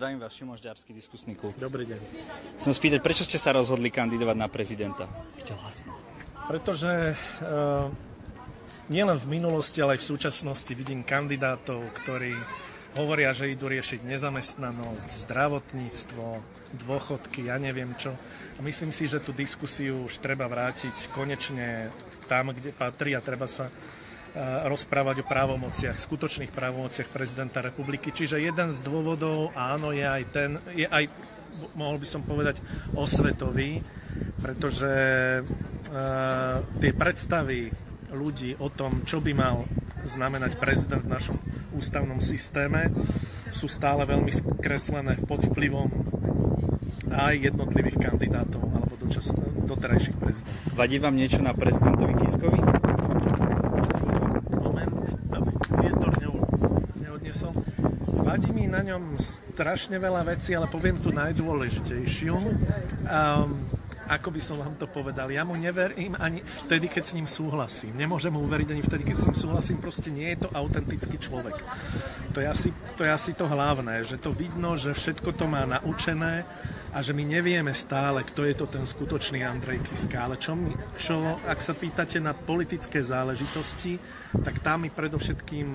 Zdravím vás, Šimon Žďarský, diskusný klub. Dobrý deň. Chcem spýtať, prečo ste sa rozhodli kandidovať na prezidenta? hlasno. Pretože uh, nielen v minulosti, ale aj v súčasnosti vidím kandidátov, ktorí hovoria, že idú riešiť nezamestnanosť, zdravotníctvo, dôchodky, ja neviem čo. A myslím si, že tú diskusiu už treba vrátiť konečne tam, kde patrí a treba sa rozprávať o právomociach, skutočných právomociach prezidenta republiky. Čiže jeden z dôvodov, áno, je aj ten, je aj, mohol by som povedať, osvetový, pretože uh, tie predstavy ľudí o tom, čo by mal znamenať prezident v našom ústavnom systéme, sú stále veľmi skreslené pod vplyvom aj jednotlivých kandidátov alebo dočas, doterajších prezidentov. Vadí vám niečo na prezidentovi Kiskovi? Vadí mi na ňom strašne veľa vecí, ale poviem tu najdôležitejšiu. Um, ako by som vám to povedal, ja mu neverím ani vtedy, keď s ním súhlasím. Nemôžem mu uveriť ani vtedy, keď s ním súhlasím. Proste nie je to autentický človek. To je asi to, je asi to hlavné, že to vidno, že všetko to má naučené a že my nevieme stále, kto je to ten skutočný Andrej Kiska. Ale čo, mi, čo ak sa pýtate na politické záležitosti, tak tam mi predovšetkým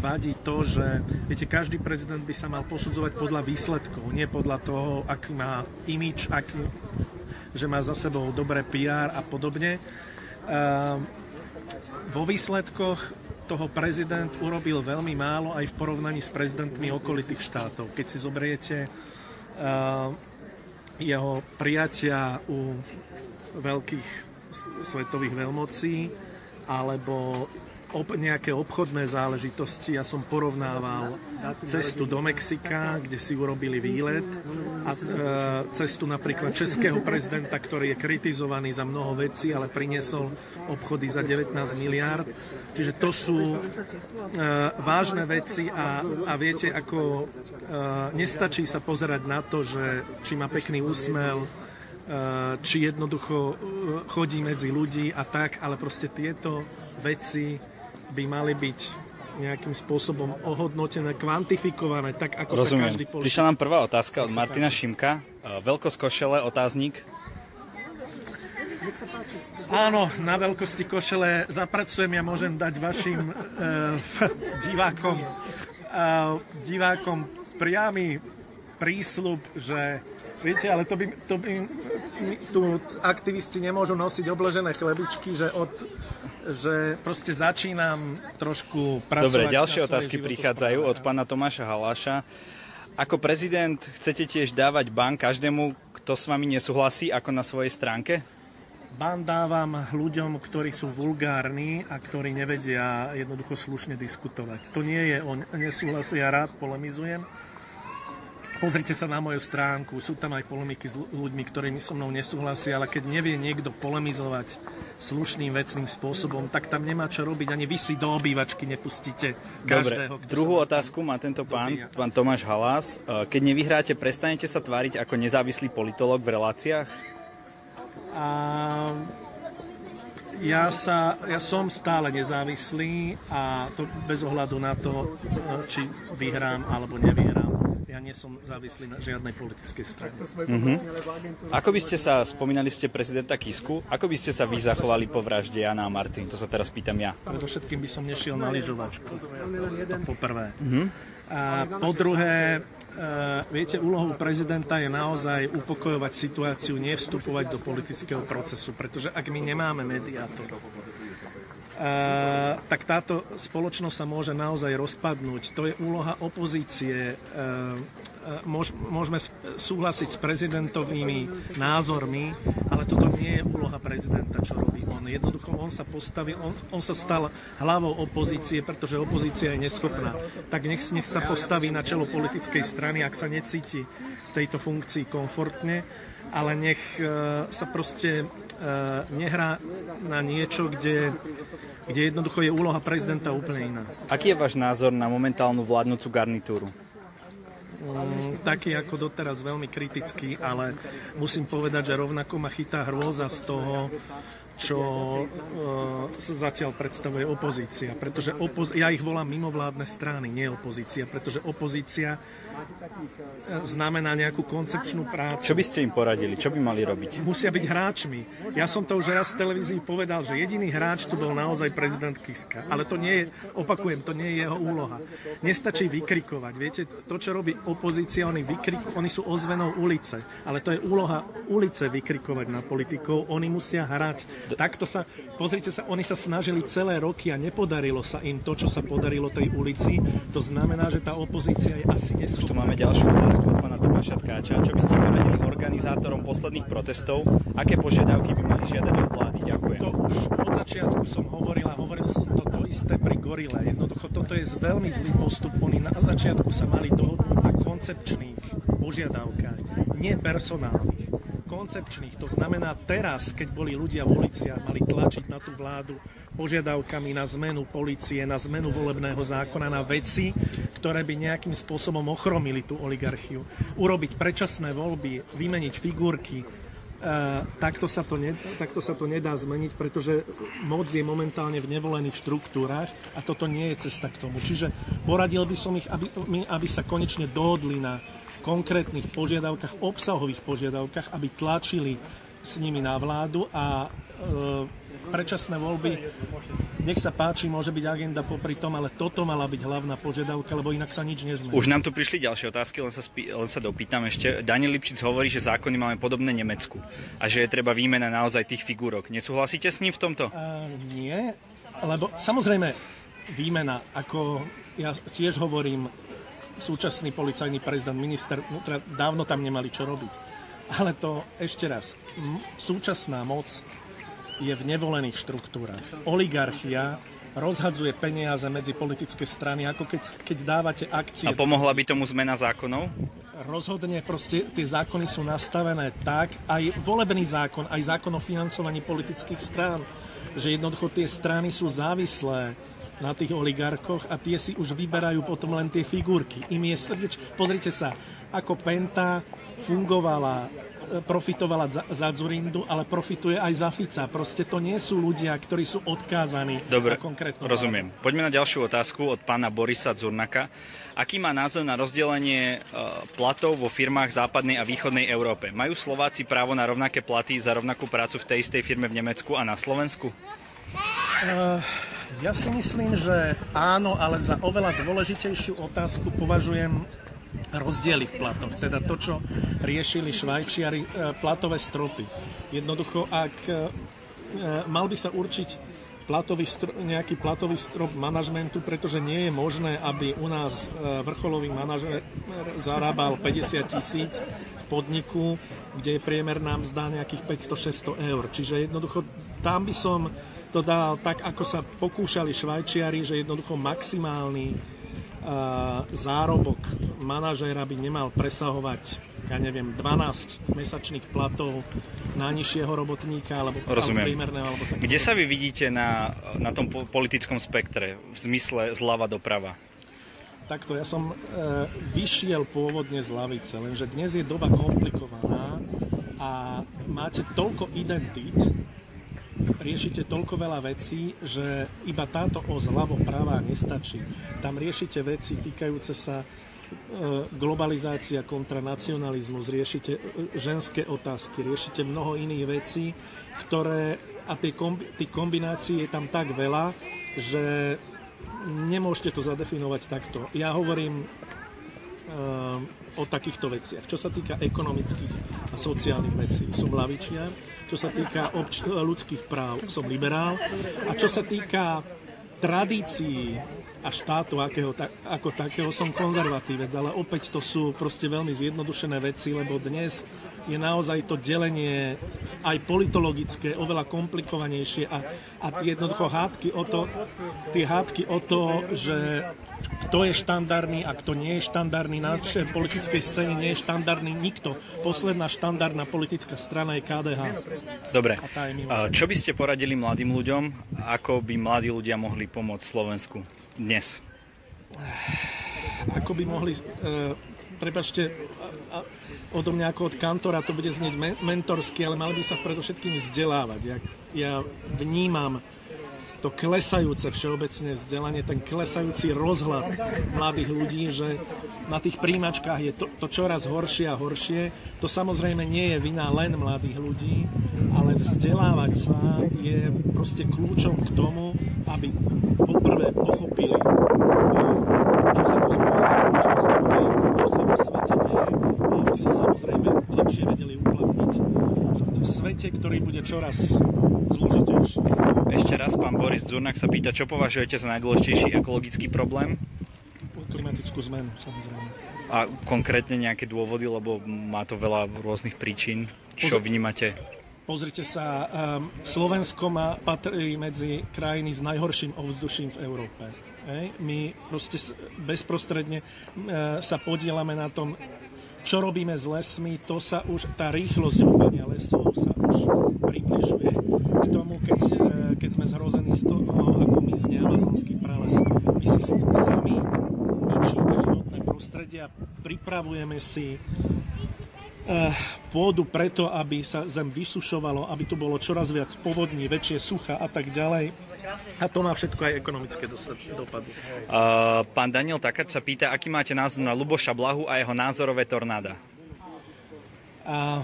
vadí to, že viete, každý prezident by sa mal posudzovať podľa výsledkov, nie podľa toho, aký má imič, aký, že má za sebou dobré PR a podobne. Uh, vo výsledkoch toho prezident urobil veľmi málo aj v porovnaní s prezidentmi okolitých štátov. Keď si zobriete uh, jeho prijatia u veľkých svetových veľmocí alebo ob, nejaké obchodné záležitosti. Ja som porovnával cestu do Mexika, kde si urobili výlet a e, cestu napríklad českého prezidenta, ktorý je kritizovaný za mnoho vecí, ale priniesol obchody za 19 miliárd. Čiže to sú e, vážne veci a, a viete, ako e, nestačí sa pozerať na to, že či má pekný úsmev, e, či jednoducho e, chodí medzi ľudí a tak, ale proste tieto veci by mali byť nejakým spôsobom ohodnotené, kvantifikované, tak ako Rozumiem. sa každý politik... Prišla nám prvá otázka od Martina Šimka. E, veľkosť košele, otáznik. Áno, na veľkosti košele zapracujem, ja môžem dať vašim uh, divákom, uh, divákom priamy prísľub, že Viete, ale to by, to by tu aktivisti nemôžu nosiť obložené chlebičky, že od že proste začínam trošku pracovať. Dobre, ďalšie otázky prichádzajú od pána Tomáša Haláša. Ako prezident chcete tiež dávať ban každému, kto s vami nesúhlasí, ako na svojej stránke? Ban dávam ľuďom, ktorí sú vulgárni a ktorí nevedia jednoducho slušne diskutovať. To nie je o nesúhlase, ja rád polemizujem, Pozrite sa na moju stránku, sú tam aj polemiky s ľuďmi, ktorí so mnou nesúhlasia, ale keď nevie niekto polemizovať slušným, vecným spôsobom, tak tam nemá čo robiť, ani vy si do obývačky nepustíte každého. Dobre, druhú otázku má tento pán, dobíja. pán Tomáš Halás. E, keď nevyhráte, prestanete sa tváriť ako nezávislý politolog v reláciách? A ja, sa, ja som stále nezávislý a to bez ohľadu na to, e, či vyhrám alebo nevyhrám ja nie som závislý na žiadnej politickej strane. Mm-hmm. Ako by ste sa, spomínali ste prezidenta Kisku, ako by ste sa vy zachovali po vražde Jana a Martin? To sa teraz pýtam ja. všetkým by som nešiel na lyžovačku. To po prvé. Mm-hmm. A po druhé, Uh, viete, úlohou prezidenta je naozaj upokojovať situáciu, nevstupovať do politického procesu, pretože ak my nemáme mediátorov, tak táto spoločnosť sa môže naozaj rozpadnúť. To je úloha opozície. Môžeme súhlasiť s prezidentovými názormi, ale toto nie je úloha prezidenta, čo robí on. Jednoducho on sa postaví, on, on sa stal hlavou opozície, pretože opozícia je neschopná. Tak nech, nech sa postaví na čelo politickej strany, ak sa necíti v tejto funkcii komfortne ale nech e, sa proste e, nehrá na niečo, kde, kde jednoducho je úloha prezidenta úplne iná. Aký je váš názor na momentálnu vládnúcu garnitúru? Mm, taký ako doteraz veľmi kritický, ale musím povedať, že rovnako ma chytá hrôza z toho, čo uh, zatiaľ predstavuje opozícia. Pretože opoz- ja ich volám mimovládne strany, nie opozícia, pretože opozícia znamená nejakú koncepčnú prácu. Čo by ste im poradili? Čo by mali robiť? Musia byť hráčmi. Ja som to už raz v televízii povedal, že jediný hráč tu bol naozaj prezident Kiska. Ale to nie je, opakujem, to nie je jeho úloha. Nestačí vykrikovať. Viete, to, čo robí opozícia, oni, vykriku, oni sú ozvenou ulice. Ale to je úloha ulice vykrikovať na politikov. Oni musia hrať Takto sa, pozrite sa, oni sa snažili celé roky a nepodarilo sa im to, čo sa podarilo tej ulici. To znamená, že tá opozícia je asi neschopná. Už tu máme ďalšiu otázku od pána Tomáša Tkáča. Čo by ste poradili organizátorom posledných protestov? Aké požiadavky by mali žiadať od vlády? Ďakujem. To už od začiatku som hovoril a hovoril som to, to isté pri Gorile. Jednoducho toto je veľmi zlý postup. Oni na začiatku sa mali dohodnúť na koncepčných požiadavkách, nie personálnych koncepčných. To znamená teraz, keď boli ľudia v uliciach, mali tlačiť na tú vládu požiadavkami na zmenu policie, na zmenu volebného zákona, na veci, ktoré by nejakým spôsobom ochromili tú oligarchiu. Urobiť predčasné voľby, vymeniť figurky, Uh, takto, sa to ne, takto sa to nedá zmeniť, pretože moc je momentálne v nevolených štruktúrach a toto nie je cesta k tomu. Čiže poradil by som ich, aby, aby sa konečne dohodli na konkrétnych požiadavkách, obsahových požiadavkách, aby tlačili s nimi na vládu a e, predčasné voľby, nech sa páči, môže byť agenda popri tom, ale toto mala byť hlavná požiadavka, lebo inak sa nič nezmení. Už nám tu prišli ďalšie otázky, len sa, spí, len sa dopýtam ešte. Daniel Lipšic hovorí, že zákony máme podobné Nemecku a že je treba výmena naozaj tých figúrok. Nesúhlasíte s ním v tomto? Uh, nie, lebo samozrejme výmena, ako ja tiež hovorím, súčasný policajný prezident, minister vnútra dávno tam nemali čo robiť. Ale to ešte raz, súčasná moc je v nevolených štruktúrach. Oligarchia rozhadzuje peniaze medzi politické strany, ako keď, keď dávate akcie. A pomohla by tomu zmena zákonov? Rozhodne proste tie zákony sú nastavené tak, aj volebný zákon, aj zákon o financovaní politických strán, že jednoducho tie strany sú závislé na tých oligarkoch a tie si už vyberajú potom len tie figurky. Im je srdeč... Pozrite sa, ako Penta fungovala e, profitovala za, za Zurindu, ale profituje aj za Fica. Proste to nie sú ľudia, ktorí sú odkázaní Dobre, na konkrétnu rozumiem. Vládu. Poďme na ďalšiu otázku od pána Borisa Zurnaka. Aký má názor na rozdelenie e, platov vo firmách západnej a východnej Európe? Majú Slováci právo na rovnaké platy za rovnakú prácu v tej istej firme v Nemecku a na Slovensku? Uh, ja si myslím, že áno, ale za oveľa dôležitejšiu otázku považujem rozdiely v platoch. Teda to, čo riešili Švajčiari, e, platové stropy. Jednoducho, ak e, mal by sa určiť platový strop, nejaký platový strop manažmentu, pretože nie je možné, aby u nás e, vrcholový manažer zarábal 50 tisíc v podniku, kde je priemerná mzda nejakých 500-600 eur. Čiže jednoducho tam by som to dal tak, ako sa pokúšali Švajčiari, že jednoducho maximálny uh, zárobok manažéra by nemal presahovať ja neviem, 12 mesačných platov najnižšieho robotníka alebo Rozumiem. prímerného. Alebo tak. Kde sa vy vidíte na, na tom politickom spektre v zmysle zľava doprava? Takto, ja som e, vyšiel pôvodne z lavice, lenže dnes je doba komplikovaná a máte toľko identít, riešite toľko veľa vecí, že iba táto os ľavo-pravá nestačí. Tam riešite veci týkajúce sa e, globalizácia kontra nacionalizmus, riešite e, ženské otázky, riešite mnoho iných vecí, ktoré, a tie, kombi, kombinácií je tam tak veľa, že nemôžete to zadefinovať takto. Ja hovorím o takýchto veciach. Čo sa týka ekonomických a sociálnych vecí, som lavičiar čo sa týka obč- ľudských práv, som liberál. A čo sa týka tradícií a štátu akého, tak, ako takého som konzervatívec, ale opäť to sú proste veľmi zjednodušené veci, lebo dnes je naozaj to delenie aj politologické oveľa komplikovanejšie a, a jednoducho hádky o to, tie hádky o to, že kto je štandardný a kto nie je štandardný. Na našej politickej scéne nie je štandardný nikto. Posledná štandardná politická strana je KDH. Dobre. A čo by ste poradili mladým ľuďom, ako by mladí ľudia mohli pomôcť Slovensku dnes? Ako by mohli... E, prepačte, odo mňa ako od kantora to bude znieť mentorsky, ale mali by sa predovšetkým vzdelávať. Ja, ja vnímam to klesajúce všeobecné vzdelanie, ten klesajúci rozhľad mladých ľudí, že na tých príjimačkách je to, to čoraz horšie a horšie. To samozrejme nie je vina len mladých ľudí, ale vzdelávať sa je proste kľúčom k tomu, aby poprvé pochopili, čo sa tu deje, čo sa vo svete deje aby sa samozrejme lepšie vedeli uplatniť v svete, ktorý bude čoraz zložitejší. Ešte raz pán Boris Zurnak sa pýta, čo považujete za najdôležitejší ekologický problém? Klimatickú zmenu, samozrejme. A konkrétne nejaké dôvody, lebo má to veľa rôznych príčin. Čo vnímate? Pozrite sa, um, Slovensko má, patrí medzi krajiny s najhorším ovzduším v Európe. Hej. My proste bezprostredne uh, sa podielame na tom, čo robíme s lesmi, to sa už, tá rýchlosť rúbania lesov sa už približuje k tomu, keď sme zhrození z toho, ako mizne amazonský prales. My si sami ničíme životné prostredie a pripravujeme si eh, pôdu preto, aby sa zem vysušovalo, aby tu bolo čoraz viac povodní, väčšie sucha a tak ďalej. A to má všetko aj ekonomické dopady. Uh, pán Daniel Takač sa pýta, aký máte názor na Luboša Blahu a jeho názorové tornáda? A,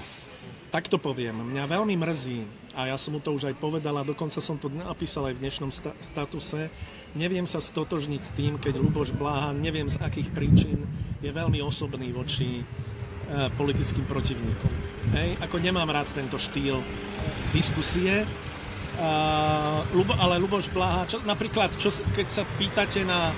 tak to poviem. Mňa veľmi mrzí, a ja som mu to už aj povedal, a dokonca som to napísal aj v dnešnom sta- statuse, neviem sa stotožniť s tým, keď Luboš Blaha, neviem z akých príčin, je veľmi osobný voči e, politickým protivníkom. Hej? Ako nemám rád tento štýl diskusie, Uh, ale Luboš Blaha, čo, napríklad, čo, keď sa pýtate na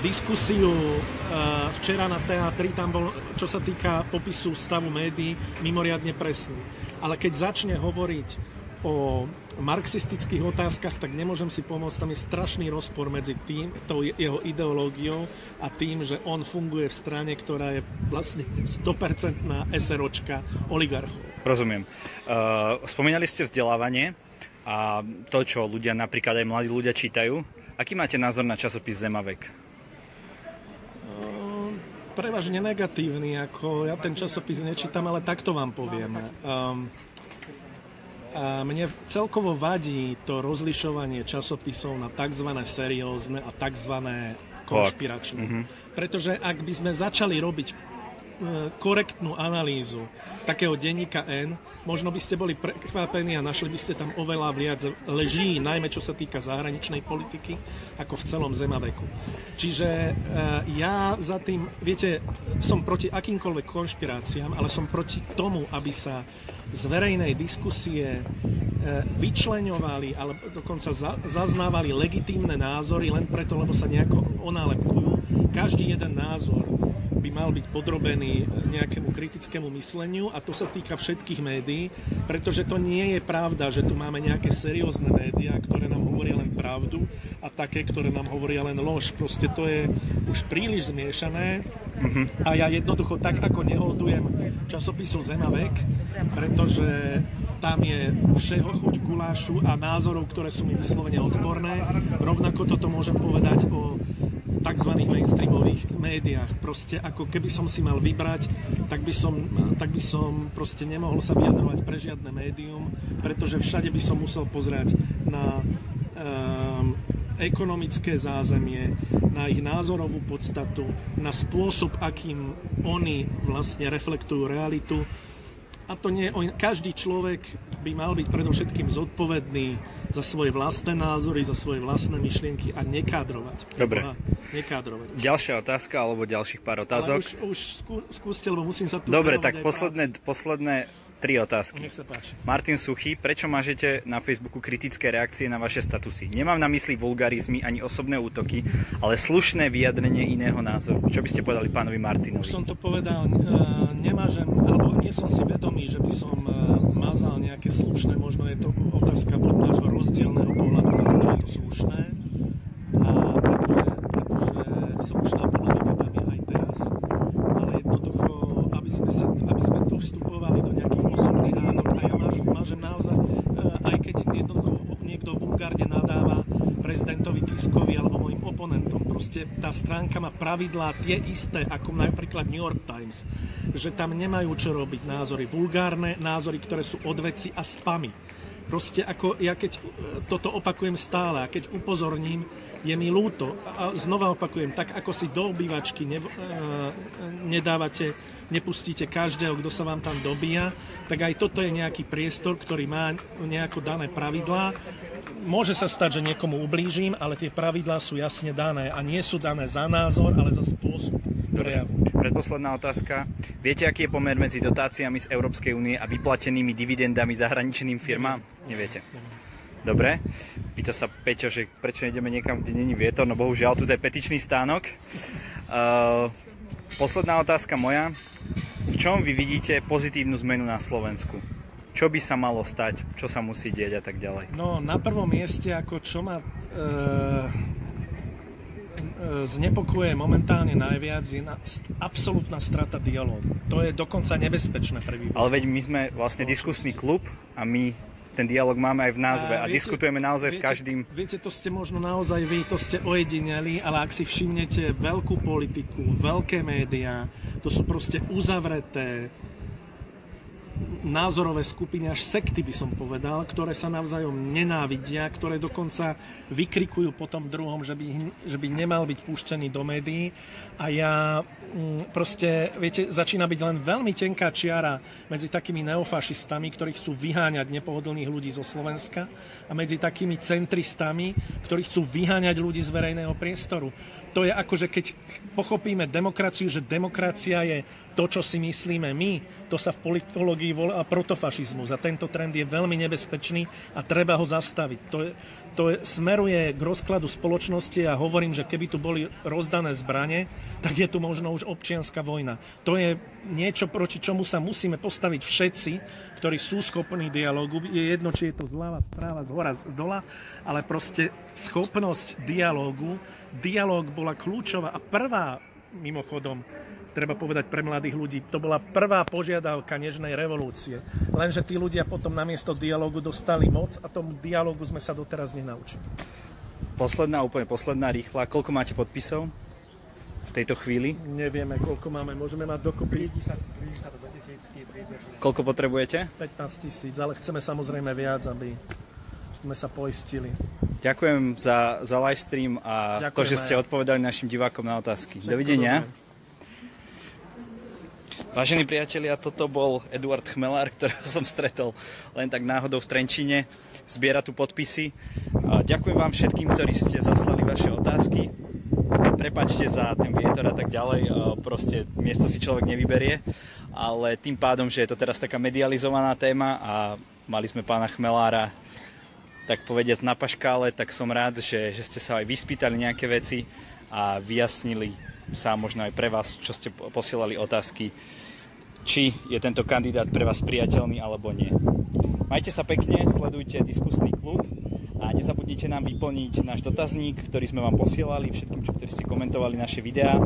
diskusiu uh, včera na teatri, tam bol, čo sa týka popisu stavu médií, mimoriadne presný. Ale keď začne hovoriť o marxistických otázkach, tak nemôžem si pomôcť. Tam je strašný rozpor medzi tým, tou jeho ideológiou a tým, že on funguje v strane, ktorá je vlastne 100% SROčka oligarchov. Rozumiem. Uh, spomínali ste vzdelávanie a to, čo ľudia, napríklad aj mladí ľudia čítajú. Aký máte názor na časopis Zemavek? Ehm, prevažne negatívny, ako ja ten časopis nečítam, ale takto vám poviem. Um, a mne celkovo vadí to rozlišovanie časopisov na tzv. seriózne a tzv. konšpiračné. Mm-hmm. Pretože ak by sme začali robiť korektnú analýzu takého denníka N, možno by ste boli prekvapení a našli by ste tam oveľa viac leží, najmä čo sa týka zahraničnej politiky, ako v celom zemaveku. Čiže e, ja za tým, viete, som proti akýmkoľvek konšpiráciám, ale som proti tomu, aby sa z verejnej diskusie e, vyčleňovali alebo dokonca zaznávali legitímne názory len preto, lebo sa nejako onálepkujú. Každý jeden názor by mal byť podrobený nejakému kritickému mysleniu a to sa týka všetkých médií, pretože to nie je pravda, že tu máme nejaké seriózne médiá, ktoré nám hovoria len pravdu a také, ktoré nám hovoria len lož. Proste to je už príliš zmiešané a ja jednoducho tak, ako neholdujem časopisu Zemavek, pretože tam je všeho chuť gulášu a názorov, ktoré sú mi vyslovene odporné. Rovnako toto môžem povedať o tzv. mainstreamových médiách. Proste ako keby som si mal vybrať, tak by som, tak by som proste nemohol sa vyjadrovať pre žiadne médium, pretože všade by som musel pozerať na um, ekonomické zázemie, na ich názorovú podstatu, na spôsob, akým oni vlastne reflektujú realitu a to nie, každý človek by mal byť predovšetkým zodpovedný za svoje vlastné názory, za svoje vlastné myšlienky a nekádrovať. Dobre. A nekádrovať. Ďalšia otázka alebo ďalších pár otázok. Ale už, už skú, skúste, lebo musím sa tu Dobre, tak posledné, posledné tri otázky. Nech sa páči. Martin Suchy, prečo mážete na Facebooku kritické reakcie na vaše statusy? Nemám na mysli vulgarizmy ani osobné útoky, ale slušné vyjadrenie iného názoru. Čo by ste povedali pánovi Martinovi? Už som to povedal, e, nemážem, alebo nie som si vedomý, že by som mazal nejaké slušné, možno je to otázka pod nášho rozdielného pohľadu na to, čo je to slušné. A pretože, pretože slušná politika tam je aj teraz, ale jednoducho, aby sme, sa, aby sme tu vstupovali do nejakých osobných hádok a ja mážem, mážem naozaj, e, aj keď jednoducho niekto vulgárne nadáva prezidentovi Kiskovi alebo mojim oponentom, proste tá stránka má pravidlá tie isté ako napríklad New York Times, že tam nemajú čo robiť názory vulgárne, názory, ktoré sú odveci a spamy. Proste ako ja keď toto opakujem stále a keď upozorním, je mi ľúto. A znova opakujem, tak ako si do obývačky ne, nedávate, nepustíte každého, kto sa vám tam dobíja, tak aj toto je nejaký priestor, ktorý má nejako dané pravidlá môže sa stať, že niekomu ublížim, ale tie pravidlá sú jasne dané a nie sú dané za názor, ale za spôsob prejavu. Predposledná otázka. Viete, aký je pomer medzi dotáciami z Európskej únie a vyplatenými dividendami zahraničným firmám? Neviete. Dobre. Pýta sa Peťo, že prečo nejdeme niekam, kde není vietor, no bohužiaľ, tu je petičný stánok. Uh, posledná otázka moja. V čom vy vidíte pozitívnu zmenu na Slovensku? čo by sa malo stať, čo sa musí dieť a tak ďalej? No na prvom mieste, ako čo e, e, znepokuje momentálne najviac, je na, absolútna strata dialógu. To je dokonca nebezpečné pre vývoj. Ale veď my sme vlastne diskusný klub a my ten dialog máme aj v názve a, a viete, diskutujeme naozaj viete, s každým. Viete, to ste možno naozaj vy, to ste ojedineli, ale ak si všimnete veľkú politiku, veľké médiá, to sú proste uzavreté, názorové skupiny, až sekty by som povedal, ktoré sa navzájom nenávidia, ktoré dokonca vykrikujú po tom druhom, že by, že by nemal byť púšťaný do médií. A ja mm, proste, viete, začína byť len veľmi tenká čiara medzi takými neofašistami, ktorí chcú vyháňať nepohodlných ľudí zo Slovenska a medzi takými centristami, ktorí chcú vyháňať ľudí z verejného priestoru to je ako, že keď pochopíme demokraciu, že demokracia je to, čo si myslíme my, to sa v politológii volá protofašizmus a tento trend je veľmi nebezpečný a treba ho zastaviť. To, je, to je, smeruje k rozkladu spoločnosti a hovorím, že keby tu boli rozdané zbranie, tak je tu možno už občianská vojna. To je niečo, proti čomu sa musíme postaviť všetci, ktorí sú schopní dialogu. Je jedno, či je to zľava, správa, z hora, z dola, ale proste schopnosť dialogu dialóg bola kľúčová a prvá, mimochodom, treba povedať pre mladých ľudí, to bola prvá požiadavka nežnej revolúcie. Lenže tí ľudia potom namiesto dialógu dostali moc a tomu dialógu sme sa doteraz nenaučili. Posledná, úplne posledná, rýchla. Koľko máte podpisov v tejto chvíli? Nevieme, koľko máme. Môžeme mať dokopy... Koľko potrebujete? 15 tisíc, ale chceme samozrejme viac, aby sme sa poistili. Ďakujem za, za live stream a Ďakujem to, že ste odpovedali našim divákom na otázky. Všetko Dovidenia. Dobre. Vážení priatelia, toto bol Eduard Chmelár, ktorého som stretol len tak náhodou v Trenčine. Zbiera tu podpisy. Ďakujem vám všetkým, ktorí ste zaslali vaše otázky. Prepačte za ten vietor a tak ďalej, proste miesto si človek nevyberie, ale tým pádom, že je to teraz taká medializovaná téma a mali sme pána Chmelára tak povediať na paškále, tak som rád, že, že ste sa aj vyspýtali nejaké veci a vyjasnili sa možno aj pre vás, čo ste posielali otázky, či je tento kandidát pre vás priateľný alebo nie. Majte sa pekne, sledujte diskusný klub a nezabudnite nám vyplniť náš dotazník, ktorý sme vám posielali, všetkým, čo, ktorí ste komentovali naše videá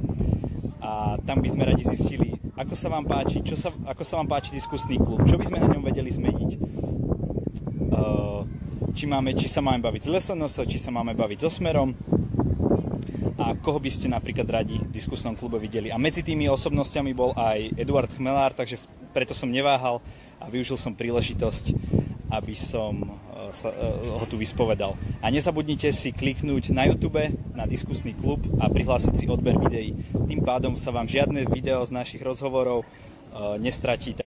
a tam by sme radi zistili, ako sa vám páči, čo sa, ako sa vám páči diskusný klub, čo by sme na ňom vedeli zmeniť. Uh, či, máme, či sa máme baviť s LSNS, či sa máme baviť so Smerom a koho by ste napríklad radi v diskusnom klube videli. A medzi tými osobnostiami bol aj Eduard Chmelár, takže preto som neváhal a využil som príležitosť, aby som e, e, ho tu vyspovedal. A nezabudnite si kliknúť na YouTube na diskusný klub a prihlásiť si odber videí. Tým pádom sa vám žiadne video z našich rozhovorov e, nestratí.